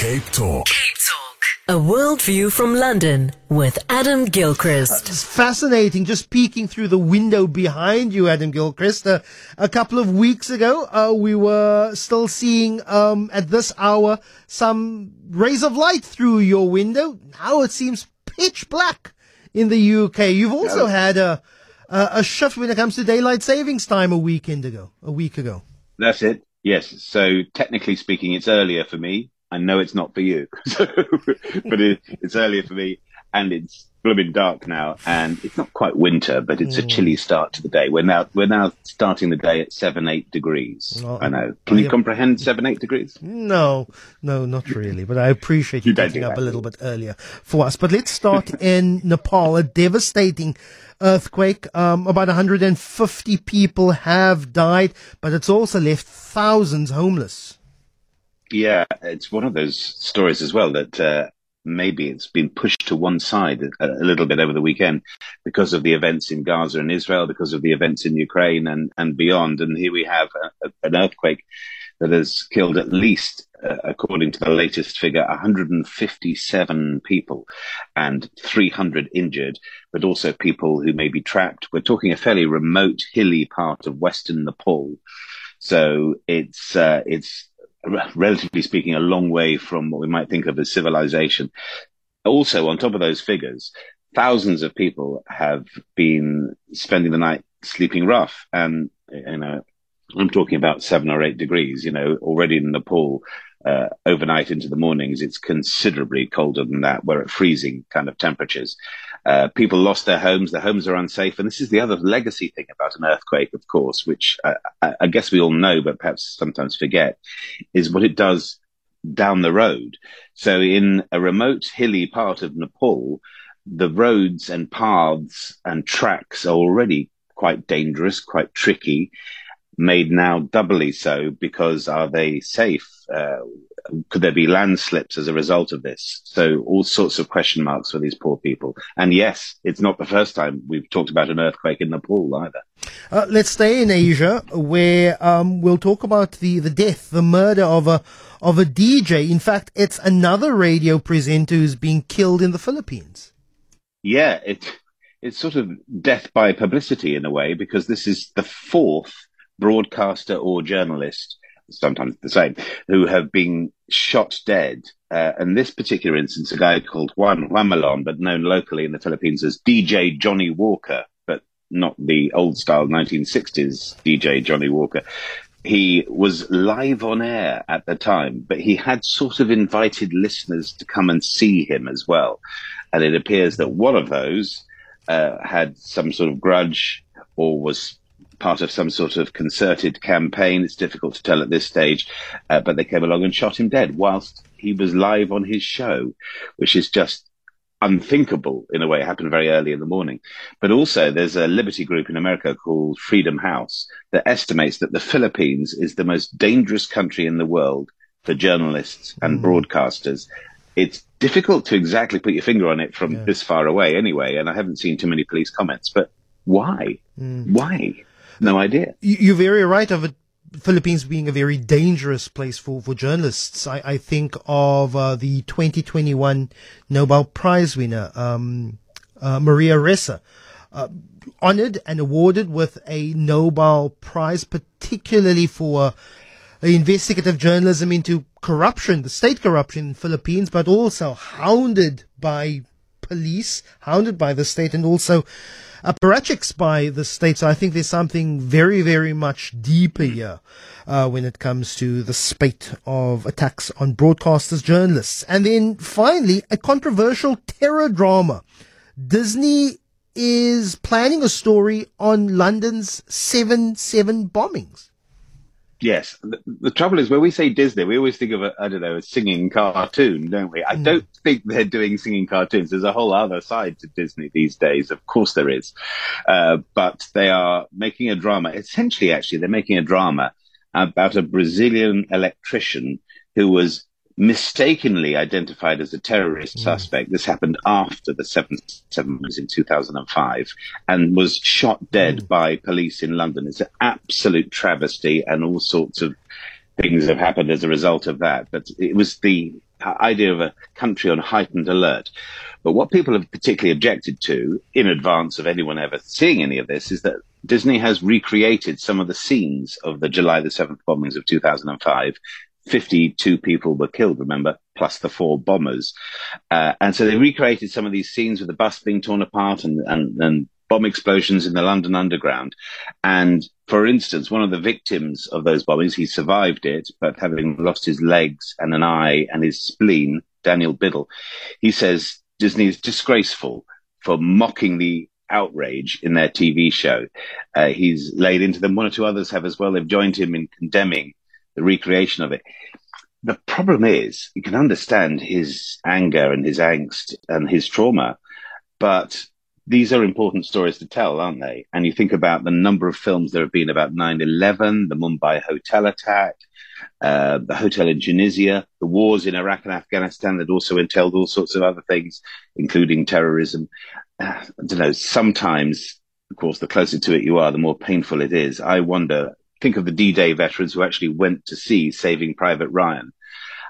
Cape Talk. Cape Talk. A world view from London with Adam Gilchrist. It's fascinating just peeking through the window behind you, Adam Gilchrist. Uh, a couple of weeks ago, uh, we were still seeing, um, at this hour, some rays of light through your window. Now it seems pitch black in the UK. You've also had a, a, a shift when it comes to daylight savings time a weekend ago, a week ago. That's it. Yes. So technically speaking, it's earlier for me. I know it's not for you, so, but it, it's earlier for me, and it's blooming dark now, and it's not quite winter, but it's a chilly start to the day. We're now we're now starting the day at seven eight degrees. Well, I know. Can you yeah. comprehend seven eight degrees? No, no, not really. But I appreciate you, You do up a little bit earlier for us. But let's start in Nepal. A devastating earthquake. Um, about 150 people have died, but it's also left thousands homeless. Yeah, it's one of those stories as well that uh, maybe it's been pushed to one side a, a little bit over the weekend because of the events in Gaza and Israel, because of the events in Ukraine and, and beyond. And here we have a, a, an earthquake that has killed at least, uh, according to the latest figure, 157 people and 300 injured, but also people who may be trapped. We're talking a fairly remote, hilly part of western Nepal. So it's, uh, it's relatively speaking, a long way from what we might think of as civilization. Also, on top of those figures, thousands of people have been spending the night sleeping rough. And, you know, I'm talking about seven or eight degrees, you know, already in Nepal, uh, overnight into the mornings, it's considerably colder than that. We're at freezing kind of temperatures. Uh, people lost their homes. Their homes are unsafe. And this is the other legacy thing about an earthquake, of course, which I, I, I guess we all know, but perhaps sometimes forget, is what it does down the road. So in a remote hilly part of Nepal, the roads and paths and tracks are already quite dangerous, quite tricky, made now doubly so because are they safe? Uh, could there be landslips as a result of this? So all sorts of question marks for these poor people. And yes, it's not the first time we've talked about an earthquake in Nepal either. Uh, let's stay in Asia, where um, we'll talk about the, the death, the murder of a of a DJ. In fact, it's another radio presenter who's being killed in the Philippines. Yeah, it it's sort of death by publicity in a way because this is the fourth broadcaster or journalist, sometimes the same, who have been shot dead. Uh, and this particular instance, a guy called Juan Jumalon, but known locally in the Philippines as DJ Johnny Walker, but not the old style 1960s DJ Johnny Walker. He was live on air at the time, but he had sort of invited listeners to come and see him as well. And it appears that one of those uh, had some sort of grudge or was part of some sort of concerted campaign. It's difficult to tell at this stage, uh, but they came along and shot him dead whilst he was live on his show, which is just unthinkable in a way. It happened very early in the morning. But also there's a liberty group in America called Freedom House that estimates that the Philippines is the most dangerous country in the world for journalists and broadcasters. It's difficult to exactly put your finger on it from this far away anyway. And I haven't seen too many police comments, but why? Why? No idea. You- You're very right of it. Philippines being a very dangerous place for, for journalists. I, I think of uh, the 2021 Nobel Prize winner, um, uh, Maria Ressa, uh, honored and awarded with a Nobel Prize, particularly for uh, investigative journalism into corruption, the state corruption in Philippines, but also hounded by police, hounded by the state, and also apparatchiks by the state. So I think there's something very, very much deeper here uh, when it comes to the spate of attacks on broadcasters, journalists. And then finally, a controversial terror drama. Disney is planning a story on London's 7-7 bombings. Yes. The, the trouble is when we say Disney, we always think of a, I don't know, a singing cartoon, don't we? I don't think they're doing singing cartoons. There's a whole other side to Disney these days. Of course there is. Uh, but they are making a drama. Essentially, actually, they're making a drama about a Brazilian electrician who was mistakenly identified as a terrorist hmm. suspect. This happened after the 7th was in 2005 and was shot dead hmm. by police in London. It's an absolute travesty and all sorts of things have happened as a result of that. But it was the idea of a country on heightened alert. But what people have particularly objected to in advance of anyone ever seeing any of this is that Disney has recreated some of the scenes of the July the 7th bombings of 2005 52 people were killed, remember, plus the four bombers. Uh, and so they recreated some of these scenes with the bus being torn apart and, and, and bomb explosions in the London Underground. And for instance, one of the victims of those bombings, he survived it, but having lost his legs and an eye and his spleen, Daniel Biddle, he says Disney is disgraceful for mocking the outrage in their TV show. Uh, he's laid into them. One or two others have as well. They've joined him in condemning the recreation of it. The problem is, you can understand his anger and his angst and his trauma, but these are important stories to tell, aren't they? And you think about the number of films there have been about 9-11, the Mumbai hotel attack, uh, the hotel in Tunisia, the wars in Iraq and Afghanistan that also entailed all sorts of other things, including terrorism. Uh, I don't know, sometimes, of course, the closer to it you are, the more painful it is. I wonder think of the D-Day veterans who actually went to see Saving Private Ryan.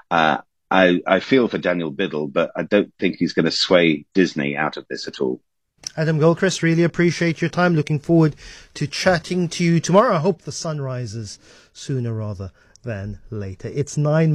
Uh, I, I feel for Daniel Biddle, but I don't think he's going to sway Disney out of this at all. Adam Gilchrist, really appreciate your time. Looking forward to chatting to you tomorrow. I hope the sun rises sooner rather than later. It's nine